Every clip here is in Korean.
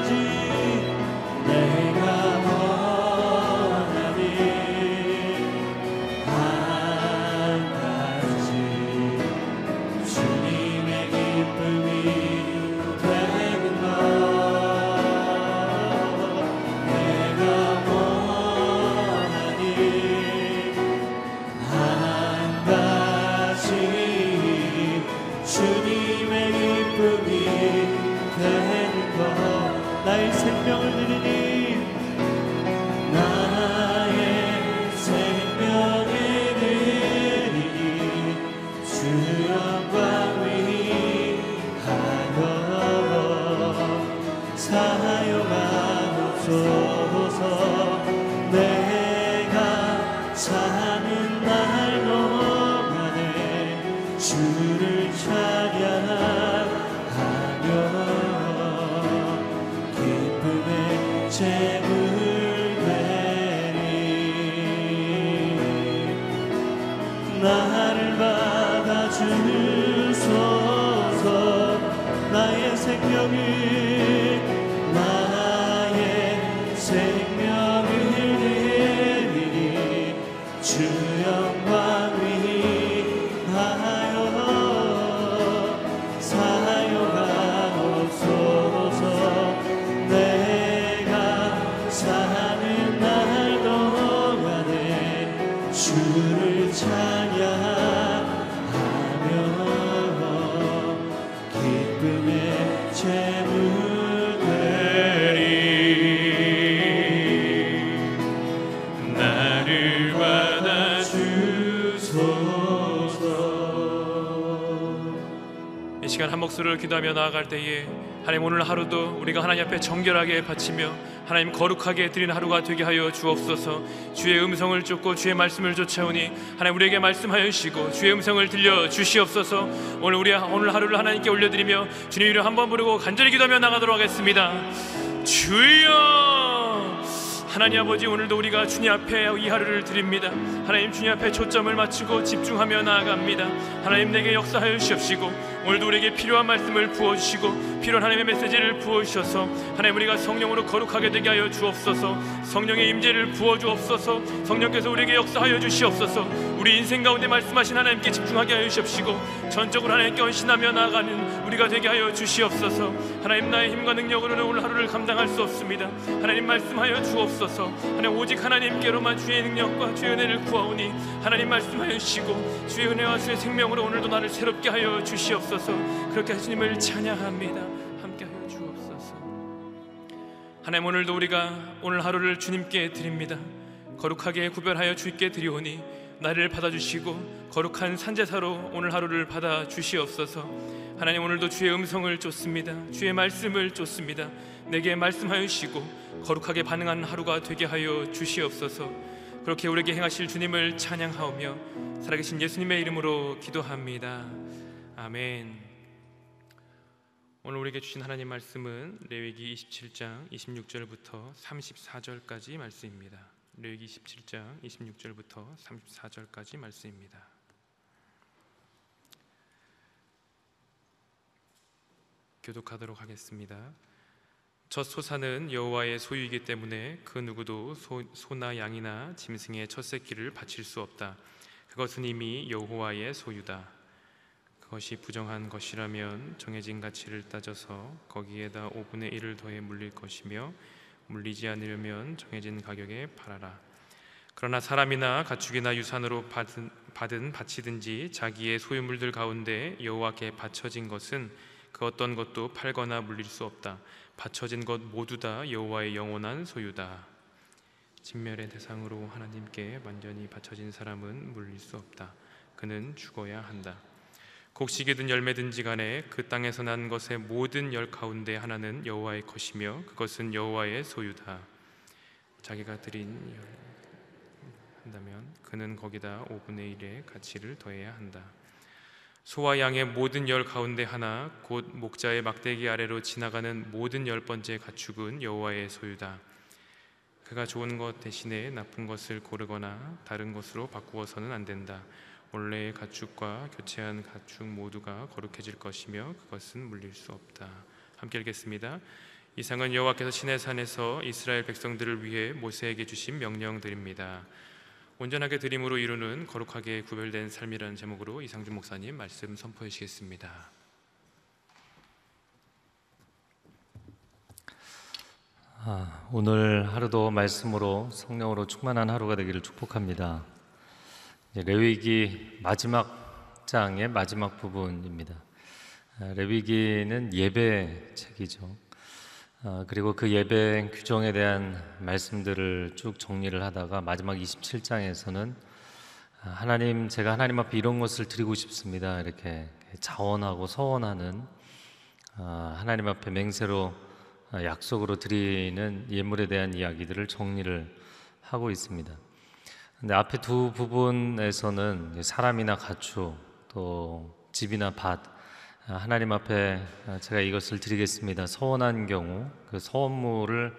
de 나를 받아주소서 나의 생명을 목소리를 기도하며 나아갈 때에 하나님 오늘 하루도 우리가 하나님 앞에 정결하게 바치며 하나님 거룩하게 드리는 하루가 되게 하여 주옵소서. 주의 음성을 쫓고 주의 말씀을 쫓아오니 하나님 우리에게 말씀하여 주시고 주의 음성을 들려 주시옵소서. 오늘 우리 오늘 하루를 하나님께 올려드리며 주님 이름 한번 부르고 간절히 기도하며 나가도록 하겠습니다. 주여! 하나님 아버지 오늘도 우리가 주님 앞에 이 하루를 드립니다. 하나님 주님 앞에 초점을 맞추고 집중하며 나아갑니다. 하나님 내게 역사하여 주시옵시고 오늘도 우리에게 필요한 말씀을 부어주시고 필요한 하나님의 메시지를 부어주셔서 하나님 우리가 성령으로 거룩하게 되게 하여 주옵소서. 성령의 임재를 부어주옵소서. 성령께서 우리에게 역사하여 주시옵소서. 우리 인생 가운데 말씀하신 하나님께 집중하게 하여 주시옵시고 전적으로 하나님께 헌신하며 나아가는 우리가 되게 하여 주시옵소서. 하나님 나의 힘과 능력으로는 오늘 하루를 감당할 수 없습니다. 하나님 말씀하여 주옵소서. 하나님 오직 하나님께로만 주의 능력과 주의 은혜를 구하오니 하나님 말씀하여 주시고 주의 은혜와 주의 생명으로 오늘도 나를 새롭게 하여 주시옵소서 그렇게 주님을 찬양합니다. 함께 하여 주옵소서. 하나님 오늘도 우리가 오늘 하루를 주님께 드립니다. 거룩하게 구별하여 주께 드리오니 나를 받아주시고 거룩한 산제사로 오늘 하루를 받아 주시옵소서. 하나님 오늘도 주의 음성을 쫓습니다. 주의 말씀을 쫓습니다. 내게 말씀하여 주시고 거룩하게 반응하는 하루가 되게 하여 주시옵소서. 그렇게 우리에게 행하실 주님을 찬양하오며 살아계신 예수님의 이름으로 기도합니다 아멘 오늘 우리에게 주신 하나님 말씀은 레위기 27장 26절부터 34절까지 말씀입니다 레위기 17장 26절부터 34절까지 말씀입니다. 교독하도록 하겠습니다. 첫 소사는 여호와의 소유이기 때문에 그 누구도 소, 소나 양이나 짐승의 첫 새끼를 바칠 수 없다. 그것은 이미 여호와의 소유다. 그것이 부정한 것이라면 정해진 가치를 따져서 거기에다 5분의 1을 더해 물릴 것이며 물리지 않으려면 정해진 가격에 팔아라. 그러나 사람이나 가축이나 유산으로 받은, 받은 바치든지 자기의 소유물들 가운데 여호와께 바쳐진 것은 그 어떤 것도 팔거나 물릴 수 없다. 바쳐진 것 모두 다 여호와의 영원한 소유다. 진멸의 대상으로 하나님께 완전히 바쳐진 사람은 물릴 수 없다. 그는 죽어야 한다. 곡식이든 열매든지 간에 그 땅에서 난 것의 모든 열 가운데 하나는 여호와의 것이며 그것은 여호와의 소유다. 자기가 드린 열 한다면 그는 거기다 5분의 1의 가치를 더해야 한다. 소와 양의 모든 열 가운데 하나 곧 목자의 막대기 아래로 지나가는 모든 열 번째 가축은 여호와의 소유다. 그가 좋은 것 대신에 나쁜 것을 고르거나 다른 것으로 바꾸어서는 안 된다. 원래의 가축과 교체한 가축 모두가 거룩해질 것이며 그것은 물릴 수 없다. 함께 읽겠습니다. 이상은 여호와께서 시내 산에서 이스라엘 백성들을 위해 모세에게 주신 명령들입니다. 온전하게 드림으로 이루는 거룩하게 구별된 삶이라는 제목으로 이상준 목사님 말씀 선포해 주시겠습니다. 아, 오늘 하루도 말씀으로 성령으로 충만한 하루가 되기를 축복합니다. 레위기 마지막 장의 마지막 부분입니다. 아, 레위기는 예배 책이죠. 아, 그리고 그 예배 규정에 대한 말씀들을 쭉 정리를 하다가 마지막 27장에서는 아, 하나님 제가 하나님 앞에 이런 것을 드리고 싶습니다. 이렇게 자원하고 서원하는 하나님 앞에 맹세로 약속으로 드리는 예물에 대한 이야기들을 정리를 하고 있습니다. 근데 앞에 두 부분에서는 사람이나 가축 또 집이나 밭 하나님 앞에 제가 이것을 드리겠습니다. 서원한 경우 그 서원물을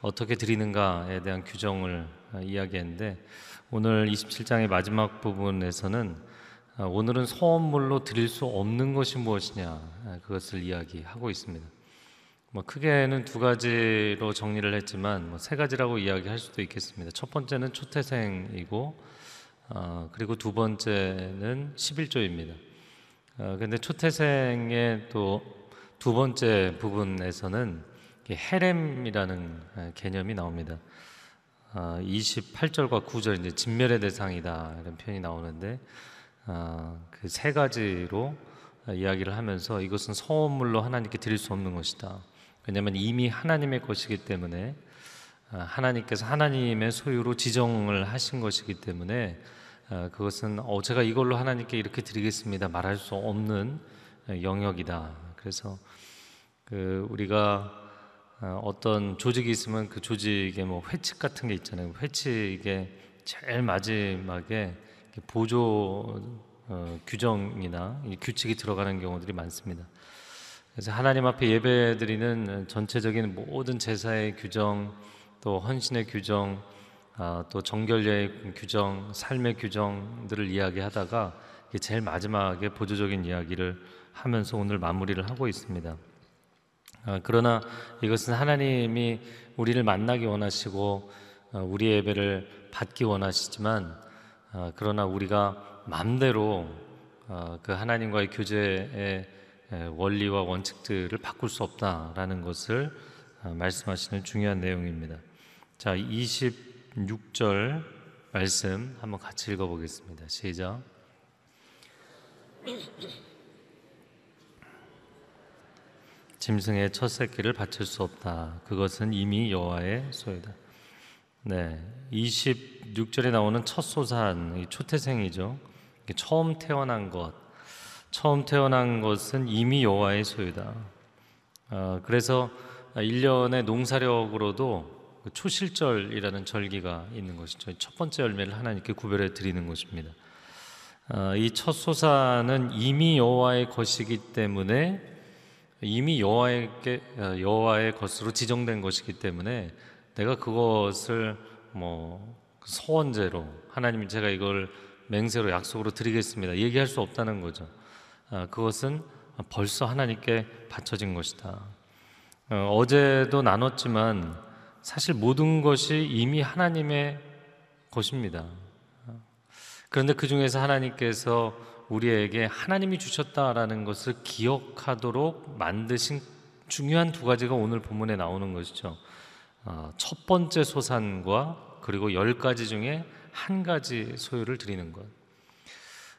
어떻게 드리는가에 대한 규정을 이야기했는데 오늘 27장의 마지막 부분에서는 오늘은 서원물로 드릴 수 없는 것이 무엇이냐 그것을 이야기하고 있습니다. 뭐 크게는 두 가지로 정리를 했지만 뭐 세 가지라고 이야기할 수도 있겠습니다. 첫 번째는 초태생이고 어, 그리고 두 번째는 11조입니다. 어, 근데 초태생의 또 두 번째 부분에서는 헤렘이라는 어, 개념이 나옵니다. 어, 28절과 9절 이제 진멸의 대상이다 이런 표현이 나오는데 어, 그 세 가지로 이야기를 하면서 이것은 서원물로 하나님께 드릴 수 없는 것이다. 왜냐하면 이미 하나님의 것이기 때문에 아, 하나님께서 하나님의 소유로 지정을 하신 것이기 때문에 아, 그것은 어 제가 이걸로 하나님께 이렇게 드리겠습니다 말할 수 없는 영역이다. 그래서 그 우리가 어, 어떤 조직이 있으면 그 조직에 뭐 회칙 같은 게 있잖아요. 회칙에 제일 마지막에 보조 어, 규정이나 규칙이 들어가는 경우들이 많습니다. 그래서 하나님 앞에 예배드리는 전체적인 모든 제사의 규정, 또 헌신의 규정, 아, 또 정결례의 규정, 삶의 규정들을 이야기하다가 제일 마지막에 보조적인 이야기를 하면서 오늘 마무리를 하고 있습니다. 아, 그러나 이것은 하나님이 우리를 만나기 원하시고 어, 우리의 예배를 받기 원하시지만 아, 그러나 우리가 어, 그 하나님과의 교제의 원리와 원칙들을 바꿀 수 없다라는 것을 어, 말씀하시는 중요한 내용입니다. 자, 26절 말씀 한번 같이 읽어보겠습니다. 시작. 짐승의 첫 새끼를 바칠 수 없다. 그것은 이미 여호와의 소유다. 네, 26절에 나오는 첫 소산, 초태생이죠. 처음 태어난 것, 처음 태어난 것은 이미 여호와의 소유다. 어, 그래서 1년의 농사력으로도 그 초실절이라는 절기가 있는 것이죠. 첫 번째 열매를 하나님께 구별해 드리는 것입니다. 어, 이첫 소산은 이미 여호와의 것이기 때문에 이미 여호와에게 어, 여호와의 것으로 지정된 것이기 때문에 내가 그것을 뭐 서원제로 하나님이 제가 이걸 맹세로 약속으로 드리겠습니다. 얘기할 수 없다는 거죠. 아, 그것은 벌써 하나님께 바쳐진 것이다. 어, 어제도 나눴지만 사실 모든 것이 이미 하나님의 것입니다. 그런데 그 중에서 하나님께서 우리에게 하나님이 주셨다라는 것을 기억하도록 만드신 중요한 두 가지가 오늘 본문에 나오는 것이죠. 어, 첫 번째 소산과 그리고 열 가지 중에 한 가지 소유를 드리는 것.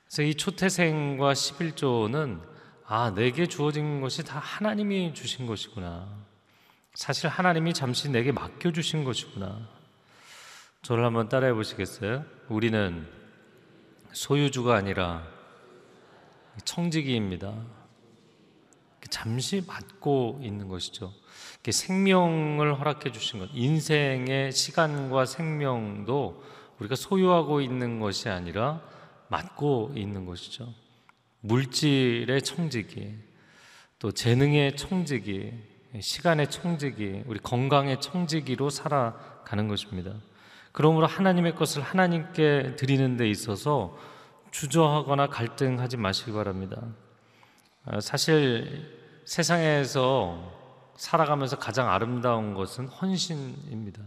그래서 이 초태생과 11조는 아, 내게 주어진 것이 다 하나님이 주신 것이구나. 사실 하나님이 잠시 내게 맡겨 주신 것이구나. 저를 한번 따라해 보시겠어요? 우리는 소유주가 아니라 청지기입니다. 잠시 맡고 있는 것이죠. 생명을 허락해 주신 것, 인생의 시간과 생명도 우리가 소유하고 있는 것이 아니라 맡고 있는 것이죠. 물질의 청지기, 또 재능의 청지기, 시간의 청지기, 우리 건강의 청지기로 살아가는 것입니다. 그러므로 하나님의 것을 하나님께 드리는 데 있어서 주저하거나 갈등하지 마시기 바랍니다. 아, 사실 세상에서 살아가면서 가장 아름다운 것은 헌신입니다.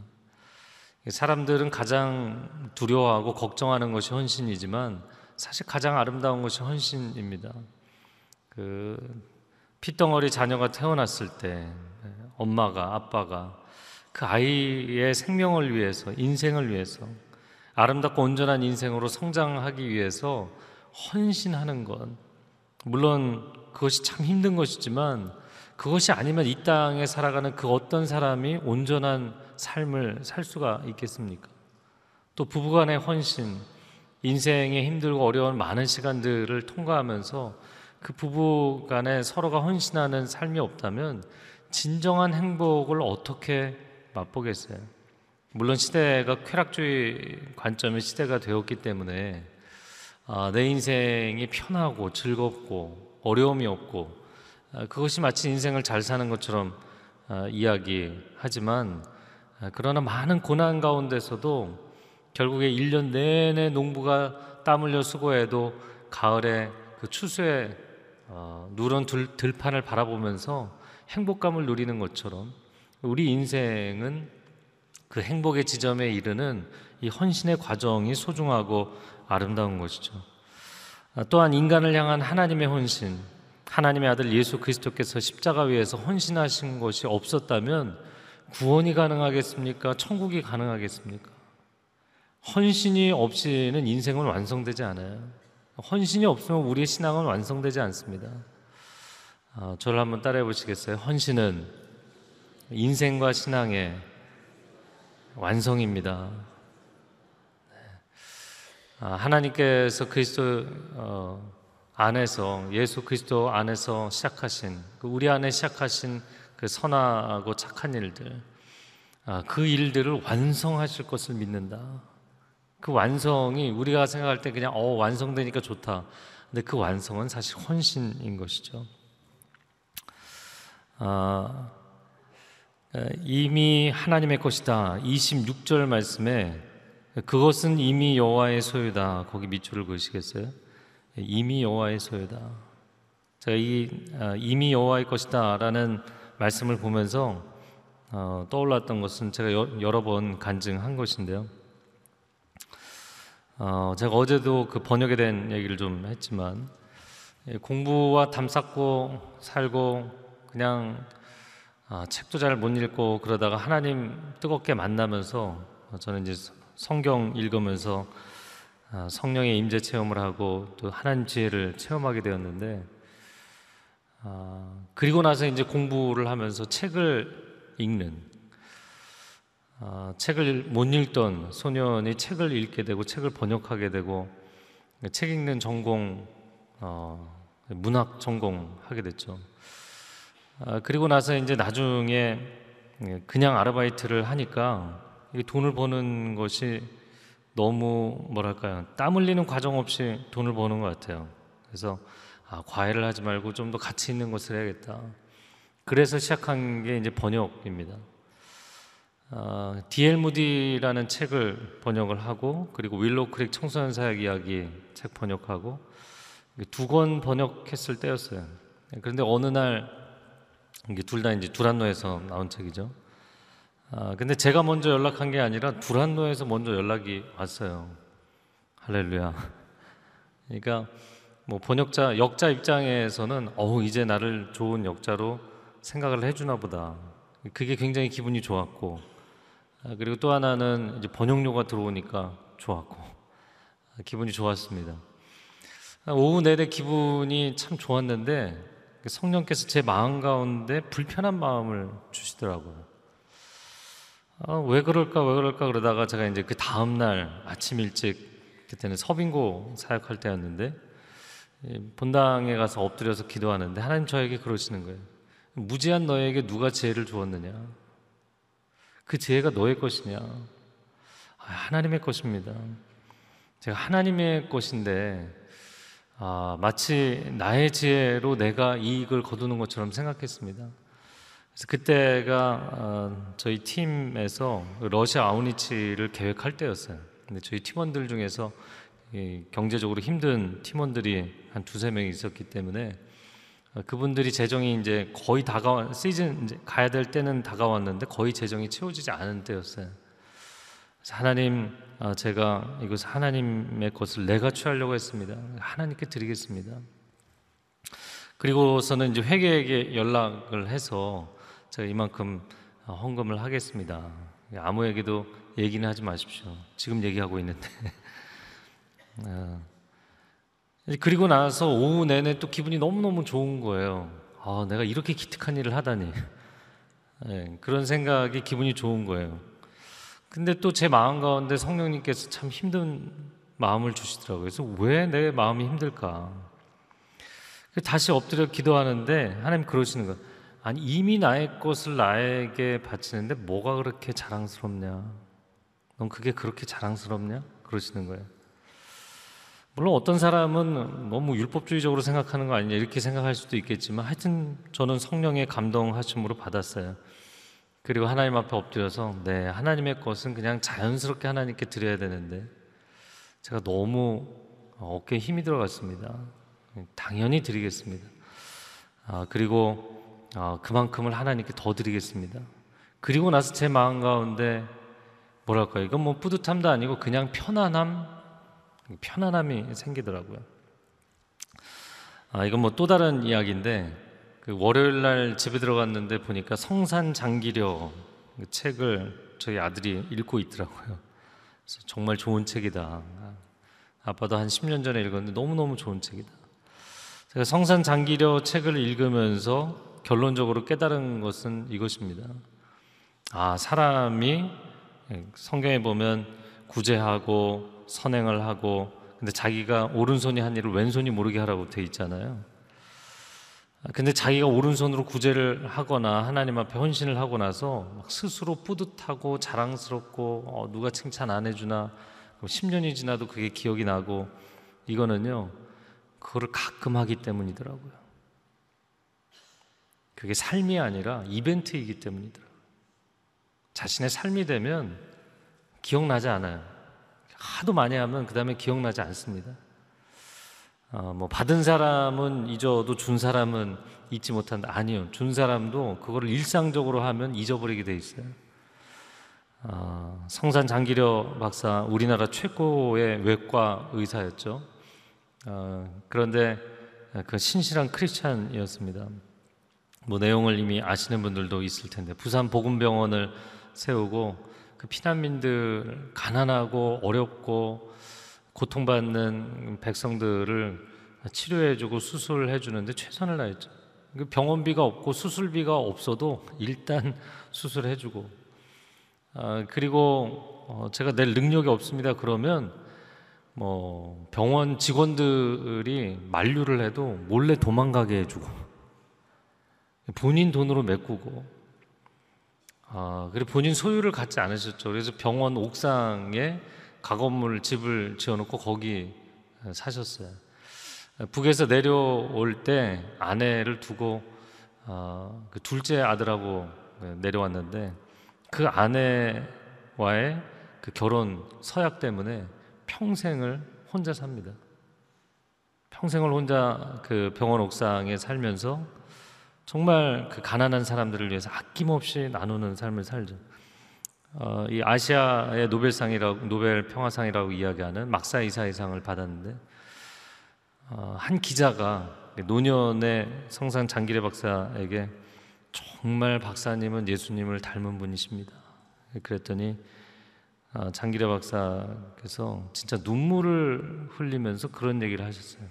사람들은 가장 두려워하고 걱정하는 것이 헌신이지만 사실 가장 아름다운 것이 헌신입니다. 그 피덩어리 자녀가 태어났을 때 엄마가 아빠가 그 아이의 생명을 위해서 인생을 위해서 아름답고 온전한 인생으로 성장하기 위해서 헌신하는 것. 물론 그것이 참 힘든 것이지만 그것이 아니면 이 땅에 살아가는 그 어떤 사람이 온전한 삶을 살 수가 있겠습니까? 또 부부간의 헌신, 인생의 힘들고 어려운 많은 시간들을 통과하면서 그 부부간에 서로가 헌신하는 삶이 없다면 진정한 행복을 어떻게 맛보겠어요? 물론 시대가 쾌락주의 관점의 시대가 되었기 때문에 아, 내 인생이 편하고 즐겁고 어려움이 없고 아, 그것이 마치 인생을 잘 사는 것처럼 아, 이야기하지만 그러나 많은 고난 가운데서도 결국에 1년 내내 농부가 땀 흘려 수고해도 가을에 그 추수에 어, 누런 들 판을 바라보면서 행복감을 누리는 것처럼 우리 인생은 그 행복의 지점에 이르는 이 헌신의 과정이 소중하고 아름다운 것이죠. 아, 또한 인간을 향한 하나님의 헌신, 하나님의 아들 예수 그리스도께서 십자가 위에서 헌신하신 것이 없었다면 구원이 가능하겠습니까? 천국이 가능하겠습니까? 헌신이 없이는 인생은 완성되지 않아요. 헌신이 없으면 우리의 신앙은 완성되지 않습니다. 아, 저를 한번 따라해 보시겠어요? 헌신은 인생과 신앙의 완성입니다. 아, 하나님께서 그리스도 어, 안에서 예수 그리스도 안에서 시작하신 그 우리 안에 시작하신 그 선하고 착한 일들 아, 그 일들을 완성하실 것을 믿는다. 그 완성이 우리가 생각할 때 그냥 어 완성되니까 좋다. 근데 그 완성은 사실 헌신인 것이죠. 아, 이미 하나님의 것이다. 26절 말씀에 그것은 이미 여호와의 소유다. 거기 밑줄을 그으시겠어요? 이미 여호와의 소유다. 제가 이 아, 이미 여호와의 것이다라는 말씀을 보면서 어, 떠올랐던 것은 제가 여, 여러 번 간증한 것인데요. 어, 제가 어제도 그 번역에 대한 얘기를 좀 했지만 예, 공부와 담 쌓고 살고 그냥 아, 책도 잘 못 읽고 그러다가 하나님 뜨겁게 만나면서 저는 이제 성경 읽으면서 아, 성령의 임재 체험을 하고 또 하나님 지혜를 체험하게 되었는데 아, 그리고 나서 이제 공부를 하면서 책을 읽는 아, 책을 못 읽던 소년이 책을 읽게 되고 책을 번역하게 되고 책 읽는 전공 어, 문학 전공하게 됐죠. 아, 그리고 나서 이제 나중에 그냥 아르바이트를 하니까 돈을 버는 것이 너무 뭐랄까요 땀 흘리는 과정 없이 돈을 버는 것 같아요. 그래서 아, 과외를 하지 말고 좀 더 가치 있는 것을 해야겠다. 그래서 시작한 게 이제 번역입니다. 아, D.L. 무디라는 책을 번역을 하고 그리고 윌로 크릭 청소년 사역 이야기 책 번역하고 두 권 번역했을 때였어요. 그런데 어느 날 이게 둘 다 이제 두란노에서 나온 책이죠. 아, 근데 제가 먼저 연락한 게 아니라 두란노에서 먼저 연락이 왔어요. 할렐루야. 그러니까 뭐 번역자 역자 입장에서는 어우 이제 나를 좋은 역자로 생각을 해주나 보다. 그게 굉장히 기분이 좋았고 아, 그리고 또 하나는 이제 번역료가 들어오니까 좋았고 아, 기분이 좋았습니다. 아, 오후 내내 기분이 참 좋았는데 성령께서 제 마음 가운데 불편한 마음을 주시더라고요. 아, 왜 그럴까 왜 그럴까 그러다가 제가 이제 그 다음 날 아침 일찍 그때는 서빙고 사역할 때였는데 본당에 가서 엎드려서 기도하는데 하나님 저에게 그러시는 거예요. 무지한 너에게 누가 지혜를 주었느냐? 그 지혜가 너의 것이냐? 아, 하나님의 것입니다. 제가 하나님의 것인데 아, 마치 나의 지혜로 내가 이익을 거두는 것처럼 생각했습니다. 그래서 그때가 어, 저희 팀에서 러시아 아우니치를 계획할 때였어요. 근데 저희 팀원들 중에서 경제적으로 힘든 팀원들이 한 두세 명 있었기 때문에 어, 그분들이 재정이 이제 거의 다가와 시즌 이제 가야 될 때는 다가왔는데 거의 재정이 채워지지 않은 때였어요. 하나님 어, 제가 이것을 하나님의 것을 내가 취하려고 했습니다. 하나님께 드리겠습니다. 그리고서는 이제 회계에게 연락을 해서 제가 이만큼 어, 헌금을 하겠습니다. 아무에게도 얘기는 하지 마십시오. 지금 얘기하고 있는데. 어. 그리고 나서 오후 내내 또 기분이 너무너무 좋은 거예요. 아, 내가 이렇게 기특한 일을 하다니. 네, 그런 생각이 기분이 좋은 거예요. 근데 또 제 마음 가운데 성령님께서 참 힘든 마음을 주시더라고요. 그래서 왜 내 마음이 힘들까? 다시 엎드려 기도하는데 하나님 그러시는 거예요. 아니 이미 나의 것을 나에게 바치는데 뭐가 그렇게 자랑스럽냐? 넌 그게 그렇게 자랑스럽냐? 그러시는 거예요. 물론 어떤 사람은 너무 율법주의적으로 생각하는 거 아니냐 이렇게 생각할 수도 있겠지만 하여튼 저는 성령의 감동하심으로 받았어요. 그리고 하나님 앞에 엎드려서 네 하나님의 것은 그냥 자연스럽게 하나님께 드려야 되는데 제가 너무 어깨에 힘이 들어갔습니다. 당연히 드리겠습니다. 아, 그리고 어, 그만큼을 하나님께 더 드리겠습니다. 그리고 나서 제 마음 가운데 뭐랄까 이건 뭐 뿌듯함도 아니고 그냥 편안함, 편안함이 생기더라고요. 아, 이건 뭐 또 다른 이야기인데 그 월요일 날 집에 들어갔는데 보니까 성산 장기려 그 책을 저희 아들이 읽고 있더라고요. 정말 좋은 책이다. 아빠도 한 10년 전에 읽었는데 너무너무 좋은 책이다. 제가 성산 장기려 책을 읽으면서 결론적으로 깨달은 것은 이것입니다. 아, 사람이 성경에 보면 구제하고 선행을 하고 근데 자기가 오른손이 한 일을 왼손이 모르게 하라고 돼 있잖아요. 근데 자기가 오른손으로 구제를 하거나 하나님 앞에 헌신을 하고 나서 막 스스로 뿌듯하고 자랑스럽고 어, 누가 칭찬 안 해주나 10년이 지나도 그게 기억이 나고 이거는요 그거를 가끔 하기 때문이더라고요. 그게 삶이 아니라 이벤트이기 때문이더라고요. 자신의 삶이 되면 기억나지 않아요. 하도 많이 하면 그 다음에 기억나지 않습니다. 어, 뭐 받은 사람은 잊어도 준 사람은 잊지 못한다. 아니요. 준 사람도 그거를 일상적으로 하면 잊어버리게 돼 있어요. 어, 성산 장기려 박사 우리나라 최고의 외과 의사였죠. 어, 그런데 그 신실한 크리스찬이었습니다. 뭐 내용을 이미 아시는 분들도 있을 텐데 부산 복음병원을 세우고 그 피난민들 가난하고 어렵고 고통받는 백성들을 치료해주고 수술해주는데 최선을 다했죠. 그 병원비가 없고 수술비가 없어도 일단 수술해주고 아, 그리고 어, 제가 낼 능력이 없습니다. 그러면 뭐 병원 직원들이 만류를 해도 몰래 도망가게 해주고 본인 돈으로 메꾸고 아, 그리고 본인 소유를 갖지 않으셨죠. 그래서 병원 옥상에 가건물 집을 지어놓고 거기 사셨어요. 북에서 내려올 때 아내를 두고 어, 그 둘째 아들하고 내려왔는데 그 아내와의 그 결혼 서약 때문에 평생을 혼자 삽니다. 평생을 혼자 그 병원 옥상에 살면서 정말 그 가난한 사람들을 위해서 아낌없이 나누는 삶을 살죠. 어, 이 아시아의 노벨상이라고 노벨 평화상이라고 이야기하는 막사 이사의상을 받았는데 어, 한 기자가 노년의 성산 장기래 박사에게 정말 박사님은 예수님을 닮은 분이십니다. 그랬더니 어, 장기래 박사께서 진짜 눈물을 흘리면서 그런 얘기를 하셨어요.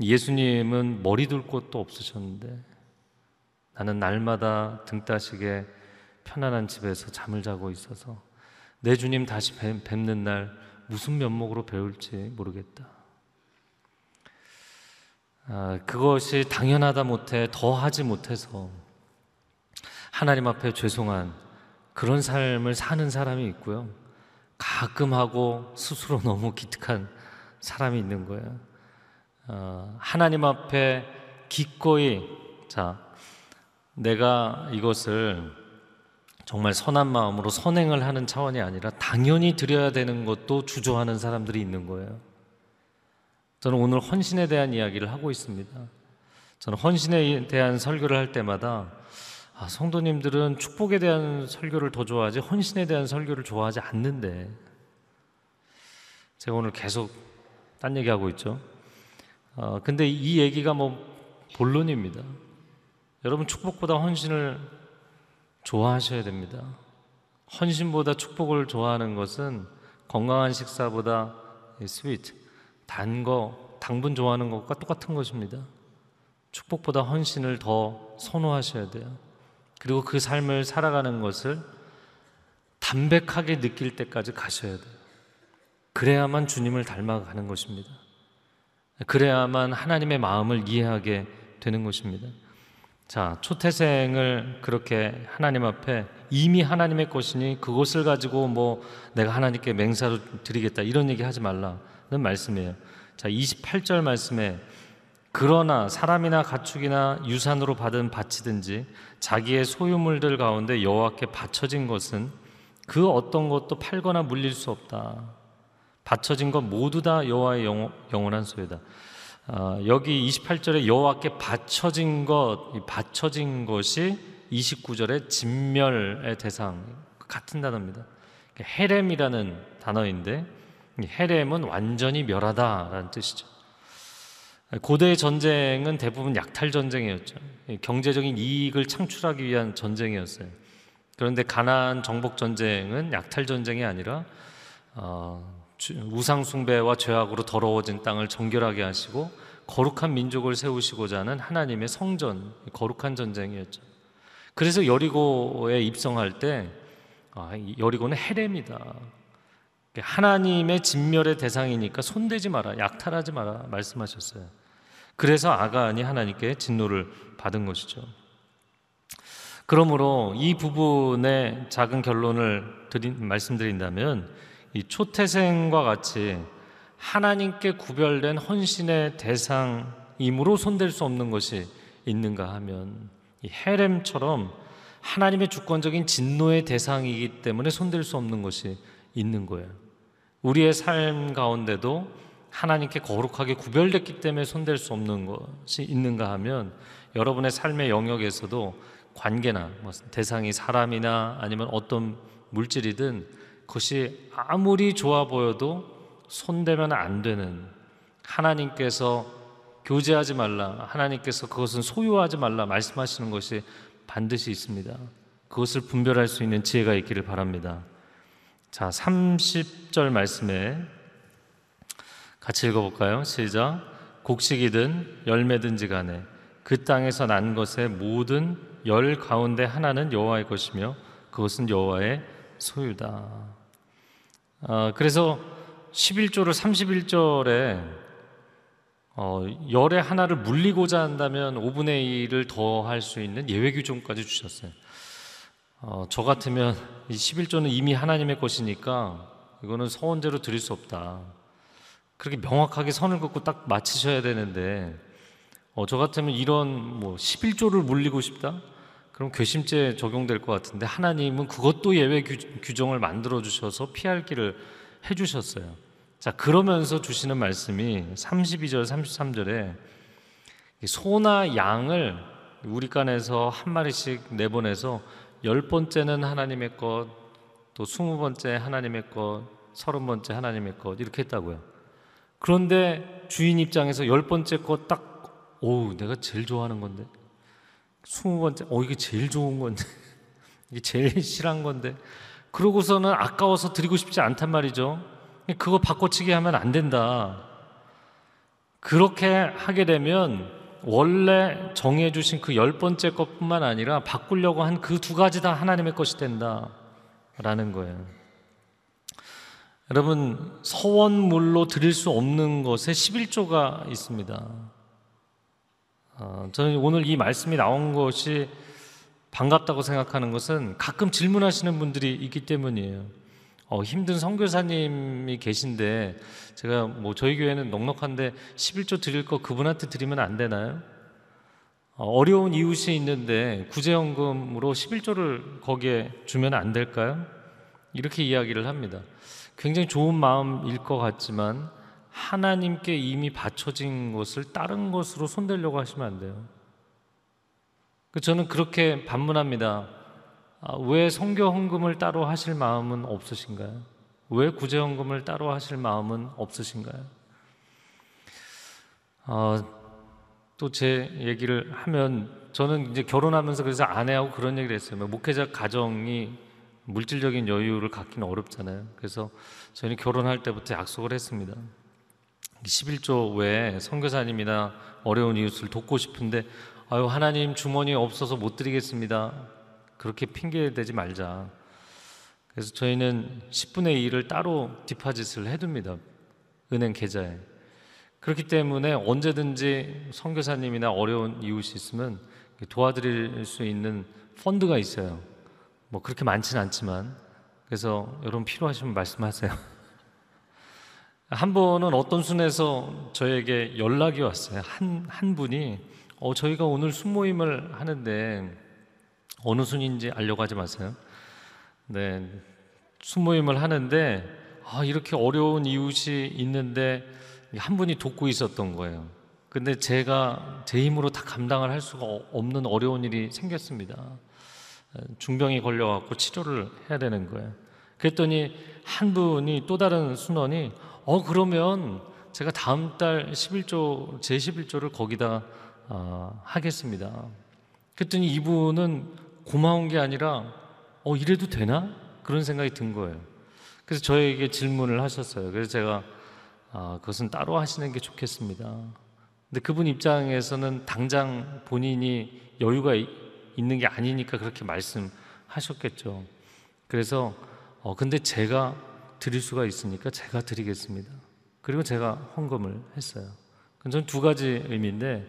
예수님은 머리 둘 곳도 없으셨는데 나는 날마다 등 따시게 편안한 집에서 잠을 자고 있어서 내 주님 다시 뵙는 날 무슨 면목으로 배울지 모르겠다. 아, 그것이 당연하다 못해 더 하지 못해서 하나님 앞에 죄송한 그런 삶을 사는 사람이 있고요. 가끔 하고 스스로 너무 기특한 사람이 있는 거예요. 어, 하나님 앞에 기꺼이 자 내가 이것을 정말 선한 마음으로 선행을 하는 차원이 아니라 당연히 드려야 되는 것도 주저하는 사람들이 있는 거예요. 저는 오늘 헌신에 대한 이야기를 하고 있습니다. 저는 헌신에 대한 설교를 할 때마다 아, 성도님들은 축복에 대한 설교를 더 좋아하지 헌신에 대한 설교를 좋아하지 않는데 제가 오늘 계속 딴 얘기하고 있죠. 어, 근데 이 얘기가 뭐 본론입니다. 여러분 축복보다 헌신을 좋아하셔야 됩니다. 헌신보다 축복을 좋아하는 것은 건강한 식사보다 스위트, 단 거, 당분 좋아하는 것과 똑같은 것입니다. 축복보다 헌신을 더 선호하셔야 돼요. 그리고 그 삶을 살아가는 것을 담백하게 느낄 때까지 가셔야 돼요. 그래야만 주님을 닮아가는 것입니다. 그래야만 하나님의 마음을 이해하게 되는 것입니다. 자, 초태생을 그렇게 하나님 앞에 이미 하나님의 것이니 그것을 가지고 뭐 내가 하나님께 맹사로 드리겠다 이런 얘기 하지 말라는 말씀이에요. 자, 28절 말씀에 그러나 사람이나 가축이나 유산으로 받은 바치든지 자기의 소유물들 가운데 여호와께 바쳐진 것은 그 어떤 것도 팔거나 물릴 수 없다. 바쳐진 것 모두 다 여호와의 영원한 소유다. 어, 여기 28절에 여호와께 바쳐진 것, 바쳐진 것이 29절에 진멸의 대상 같은 단어입니다. 헤렘이라는 단어인데 헤렘은 완전히 멸하다라는 뜻이죠. 고대 전쟁은 대부분 약탈 전쟁이었죠. 경제적인 이익을 창출하기 위한 전쟁이었어요. 그런데 가나안 정복 전쟁은 약탈 전쟁이 아니라 어, 우상 숭배와 죄악으로 더러워진 땅을 정결하게 하시고 거룩한 민족을 세우시고자 하는 하나님의 성전, 거룩한 전쟁이었죠. 그래서 여리고에 입성할 때 아, 여리고는 헤렘이다. 하나님의 진멸의 대상이니까 손대지 마라, 약탈하지 마라 말씀하셨어요. 그래서 아간이 하나님께 진노를 받은 것이죠. 그러므로 이 부분의 작은 결론을 드린, 말씀드린다면 이 초태생과 같이 하나님께 구별된 헌신의 대상이므로 손댈 수 없는 것이 있는가 하면 이 헤렘처럼 하나님의 주권적인 진노의 대상이기 때문에 손댈 수 없는 것이 있는 거예요. 우리의 삶 가운데도 하나님께 거룩하게 구별됐기 때문에 손댈 수 없는 것이 있는가 하면 여러분의 삶의 영역에서도 관계나 뭐 대상이 사람이나 아니면 어떤 물질이든 그것이 아무리 좋아 보여도 손대면 안 되는 하나님께서 교제하지 말라 하나님께서 그것은 소유하지 말라 말씀하시는 것이 반드시 있습니다. 그것을 분별할 수 있는 지혜가 있기를 바랍니다. 자, 30절 말씀에 같이 읽어볼까요? 시작. 곡식이든 열매든지 간에 그 땅에서 난 것의 모든 열 가운데 하나는 여호와의 것이며 그것은 여호와의 소유다. 아, 그래서 11조를 31절에 어, 열의 하나를 물리고자 한다면 5분의 1을 더 할 수 있는 예외 규정까지 주셨어요. 어, 저 같으면 이 11조는 이미 하나님의 것이니까 이거는 서원제로 드릴 수 없다. 그렇게 명확하게 선을 긋고 딱 맞추셔야 되는데 어, 저 같으면 이런 뭐 11조를 물리고 싶다? 그럼 괘씸죄 적용될 것 같은데 하나님은 그것도 예외 규, 정을 만들어 주셔서 피할 길을 해 주셨어요. 자, 그러면서 주시는 말씀이 32절 33절에 소나 양을 우리 간에서 한 마리씩 내보내서 열 번째는 하나님의 것, 또 스무 번째 하나님의 것, 서른 번째 하나님의 것 이렇게 했다고요. 그런데 주인 입장에서 열 번째 것 딱, 오, 내가 제일 좋아하는 건데, 스무 번째, 어 이게 제일 좋은 건데, 이게 제일 싫은 건데, 그러고서는 아까워서 드리고 싶지 않단 말이죠. 그거 바꿔치기 하면 안 된다. 그렇게 하게 되면 원래 정해 주신 그 열 번째 것뿐만 아니라 바꾸려고 한 그 두 가지 다 하나님의 것이 된다라는 거예요. 여러분 서원물로 드릴 수 없는 것에 11조가 있습니다. 어, 저는 오늘 이 말씀이 나온 것이 반갑다고 생각하는 것은 가끔 질문하시는 분들이 있기 때문이에요. 어, 힘든 선교사님이 계신데 제가 뭐 저희 교회는 넉넉한데 11조 드릴 거 그분한테 드리면 안 되나요? 어, 어려운 이웃이 있는데 구제연금으로 11조를 거기에 주면 안 될까요? 이렇게 이야기를 합니다. 굉장히 좋은 마음일 것 같지만 하나님께 이미 바쳐진 것을 다른 것으로 손대려고 하시면 안 돼요. 그 저는 그렇게 반문합니다. 아, 왜 성교 헌금을 따로 하실 마음은 없으신가요? 왜 구제 헌금을 따로 하실 마음은 없으신가요? 어, 또제 얘기를 하면 저는 이제 결혼하면서 그래서 아내하고 그런 얘기를 했어요. 뭐 목회자 가정이 물질적인 여유를 갖기는 어렵잖아요. 그래서 저희는 결혼할 때부터 약속을 했습니다. 11조 외에 선교사님이나 어려운 이웃을 돕고 싶은데 아유 하나님 주머니 없어서 못 드리겠습니다. 그렇게 핑계 대지 말자. 그래서 저희는 10분의 1을 따로 디파짓을 해둡니다. 은행 계좌에. 그렇기 때문에 언제든지 선교사님이나 어려운 이웃이 있으면 도와드릴 수 있는 펀드가 있어요. 뭐 그렇게 많지는 않지만 그래서 여러분 필요하시면 말씀하세요. 한 번은 어떤 순에서 저에게 연락이 왔어요. 한, 한 분이 어, 저희가 오늘 순모임을 하는데 어느 순인지 알려고 하지 마세요. 네, 순모임을 하는데 아, 이렇게 어려운 이웃이 있는데 한 분이 돕고 있었던 거예요. 근데 제가 제 힘으로 다 감당을 할 수가 없는 어려운 일이 생겼습니다. 중병이 걸려갖고 치료를 해야 되는 거예요. 그랬더니 한 분이 또 다른 순원이 어 그러면 제가 다음 달 11조 제 11조를 거기다 어, 하겠습니다. 그랬더니 이분은 고마운 게 아니라 어 이래도 되나 그런 생각이 든 거예요. 그래서 저에게 질문을 하셨어요. 그래서 제가 아, 그것은 따로 하시는 게 좋겠습니다. 근데 그분 입장에서는 당장 본인이 여유가 있는 게 아니니까 그렇게 말씀하셨겠죠. 그래서 어 근데 제가 드릴 수가 있으니까 제가 드리겠습니다. 그리고 제가 헌금을 했어요. 저는 두 가지 의미인데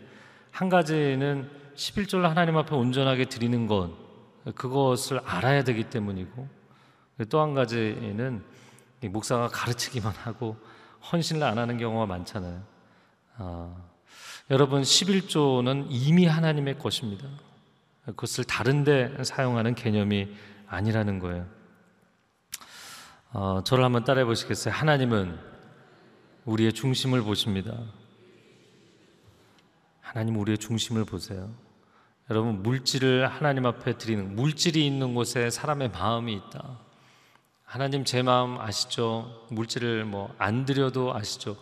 한 가지는 11절로 하나님 앞에 온전하게 드리는 것 그것을 알아야 되기 때문이고 또 한 가지는 목사가 가르치기만 하고 헌신을 안 하는 경우가 많잖아요. 아, 여러분 11조는 이미 하나님의 것입니다. 그것을 다른데 사용하는 개념이 아니라는 거예요. 어, 저를 한번 따라해 보시겠어요? 하나님은 우리의 중심을 보십니다. 하나님 우리의 중심을 보세요. 여러분 물질을 하나님 앞에 드리는 물질이 있는 곳에 사람의 마음이 있다. 하나님 제 마음 아시죠? 물질을 뭐 안 드려도 아시죠?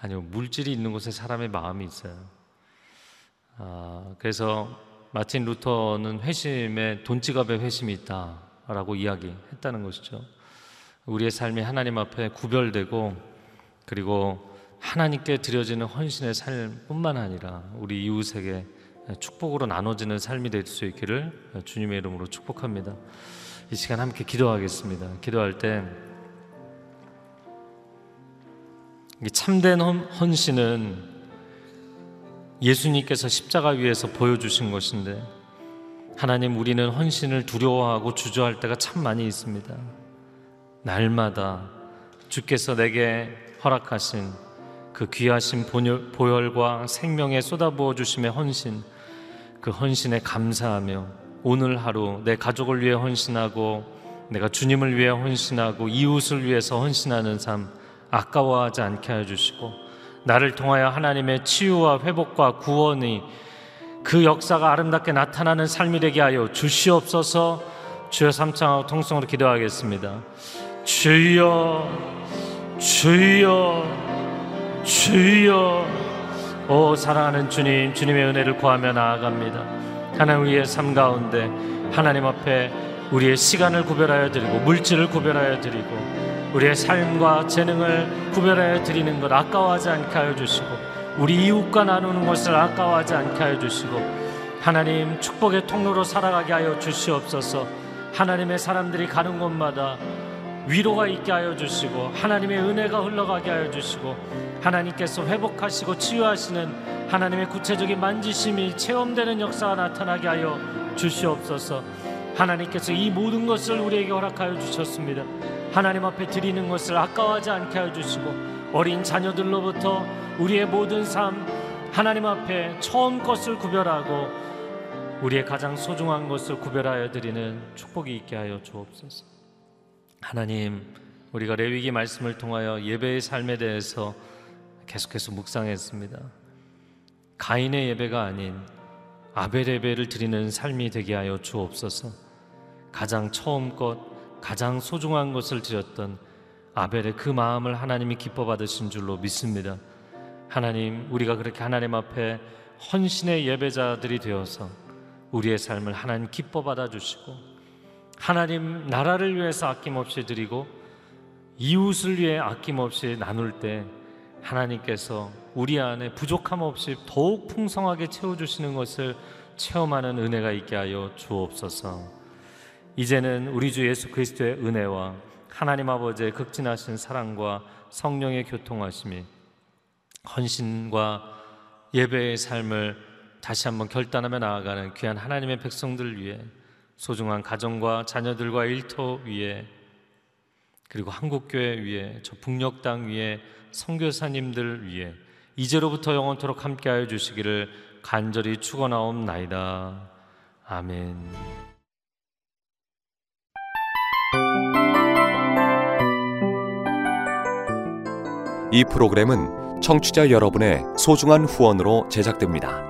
아니요 물질이 있는 곳에 사람의 마음이 있어요. 아, 그래서 마틴 루터는 회심에 돈 지갑에 회심이 있다라고 이야기했다는 것이죠. 우리의 삶이 하나님 앞에 구별되고 그리고 하나님께 드려지는 헌신의 삶뿐만 아니라 우리 이웃에게 축복으로 나눠지는 삶이 될 수 있기를 주님의 이름으로 축복합니다. 이 시간 함께 기도하겠습니다. 기도할 때 참된 헌신은 예수님께서 십자가 위에서 보여주신 것인데 하나님 우리는 헌신을 두려워하고 주저할 때가 참 많이 있습니다. 날마다 주께서 내게 허락하신 그 귀하신 보혈과 생명에 쏟아부어 주심의 헌신, 그 헌신에 감사하며 오늘 하루 내 가족을 위해 헌신하고 내가 주님을 위해 헌신하고 이웃을 위해서 헌신하는 삶 아까워하지 않게 하여 주시고 나를 통하여 하나님의 치유와 회복과 구원이 그 역사가 아름답게 나타나는 삶이 되게 하여 주시옵소서 주여 삼창하고 통성으로 기도하겠습니다. 주여 주여 주여. 오 사랑하는 주님 주님의 은혜를 구하며 나아갑니다. 하나님 우리의 삶 가운데 하나님 앞에 우리의 시간을 구별하여 드리고 물질을 구별하여 드리고 우리의 삶과 재능을 구별하여 드리는 것 아까워하지 않게 하여 주시고 우리 이웃과 나누는 것을 아까워하지 않게 하여 주시고 하나님 축복의 통로로 살아가게 하여 주시옵소서. 하나님의 사람들이 가는 곳마다 위로가 있게 하여 주시고 하나님의 은혜가 흘러가게 하여 주시고 하나님께서 회복하시고 치유하시는 하나님의 구체적인 만지심이 체험되는 역사가 나타나게 하여 주시옵소서. 하나님께서 이 모든 것을 우리에게 허락하여 주셨습니다. 하나님 앞에 드리는 것을 아까워하지 않게 하여 주시고 어린 자녀들로부터 우리의 모든 삶 하나님 앞에 처음 것을 구별하고 우리의 가장 소중한 것을 구별하여 드리는 축복이 있게 하여 주옵소서. 하나님, 우리가 레위기 말씀을 통하여 예배의 삶에 대해서 계속해서 묵상했습니다. 가인의 예배가 아닌 아벨 예배를 드리는 삶이 되게 하여 주옵소서. 가장 처음 것, 가장 소중한 것을 드렸던 아벨의 그 마음을 하나님이 기뻐 받으신 줄로 믿습니다. 하나님, 우리가 그렇게 하나님 앞에 헌신의 예배자들이 되어서 우리의 삶을 하나님 기뻐 받아 주시고 하나님 나라를 위해서 아낌없이 드리고 이웃을 위해 아낌없이 나눌 때 하나님께서 우리 안에 부족함 없이 더욱 풍성하게 채워주시는 것을 체험하는 은혜가 있게 하여 주옵소서. 이제는 우리 주 예수 그리스도의 은혜와 하나님 아버지의 극진하신 사랑과 성령의 교통하심이 헌신과 예배의 삶을 다시 한번 결단하며 나아가는 귀한 하나님의 백성들 위해 소중한 가정과 자녀들과 일터 위에 그리고 한국교회 위에 저 북녘 땅 위에 선교사님들 위해 이제로부터 영원토록 함께하여 주시기를 간절히 축원하옵나이다. 아멘. 이 프로그램은 청취자 여러분의 소중한 후원으로 제작됩니다.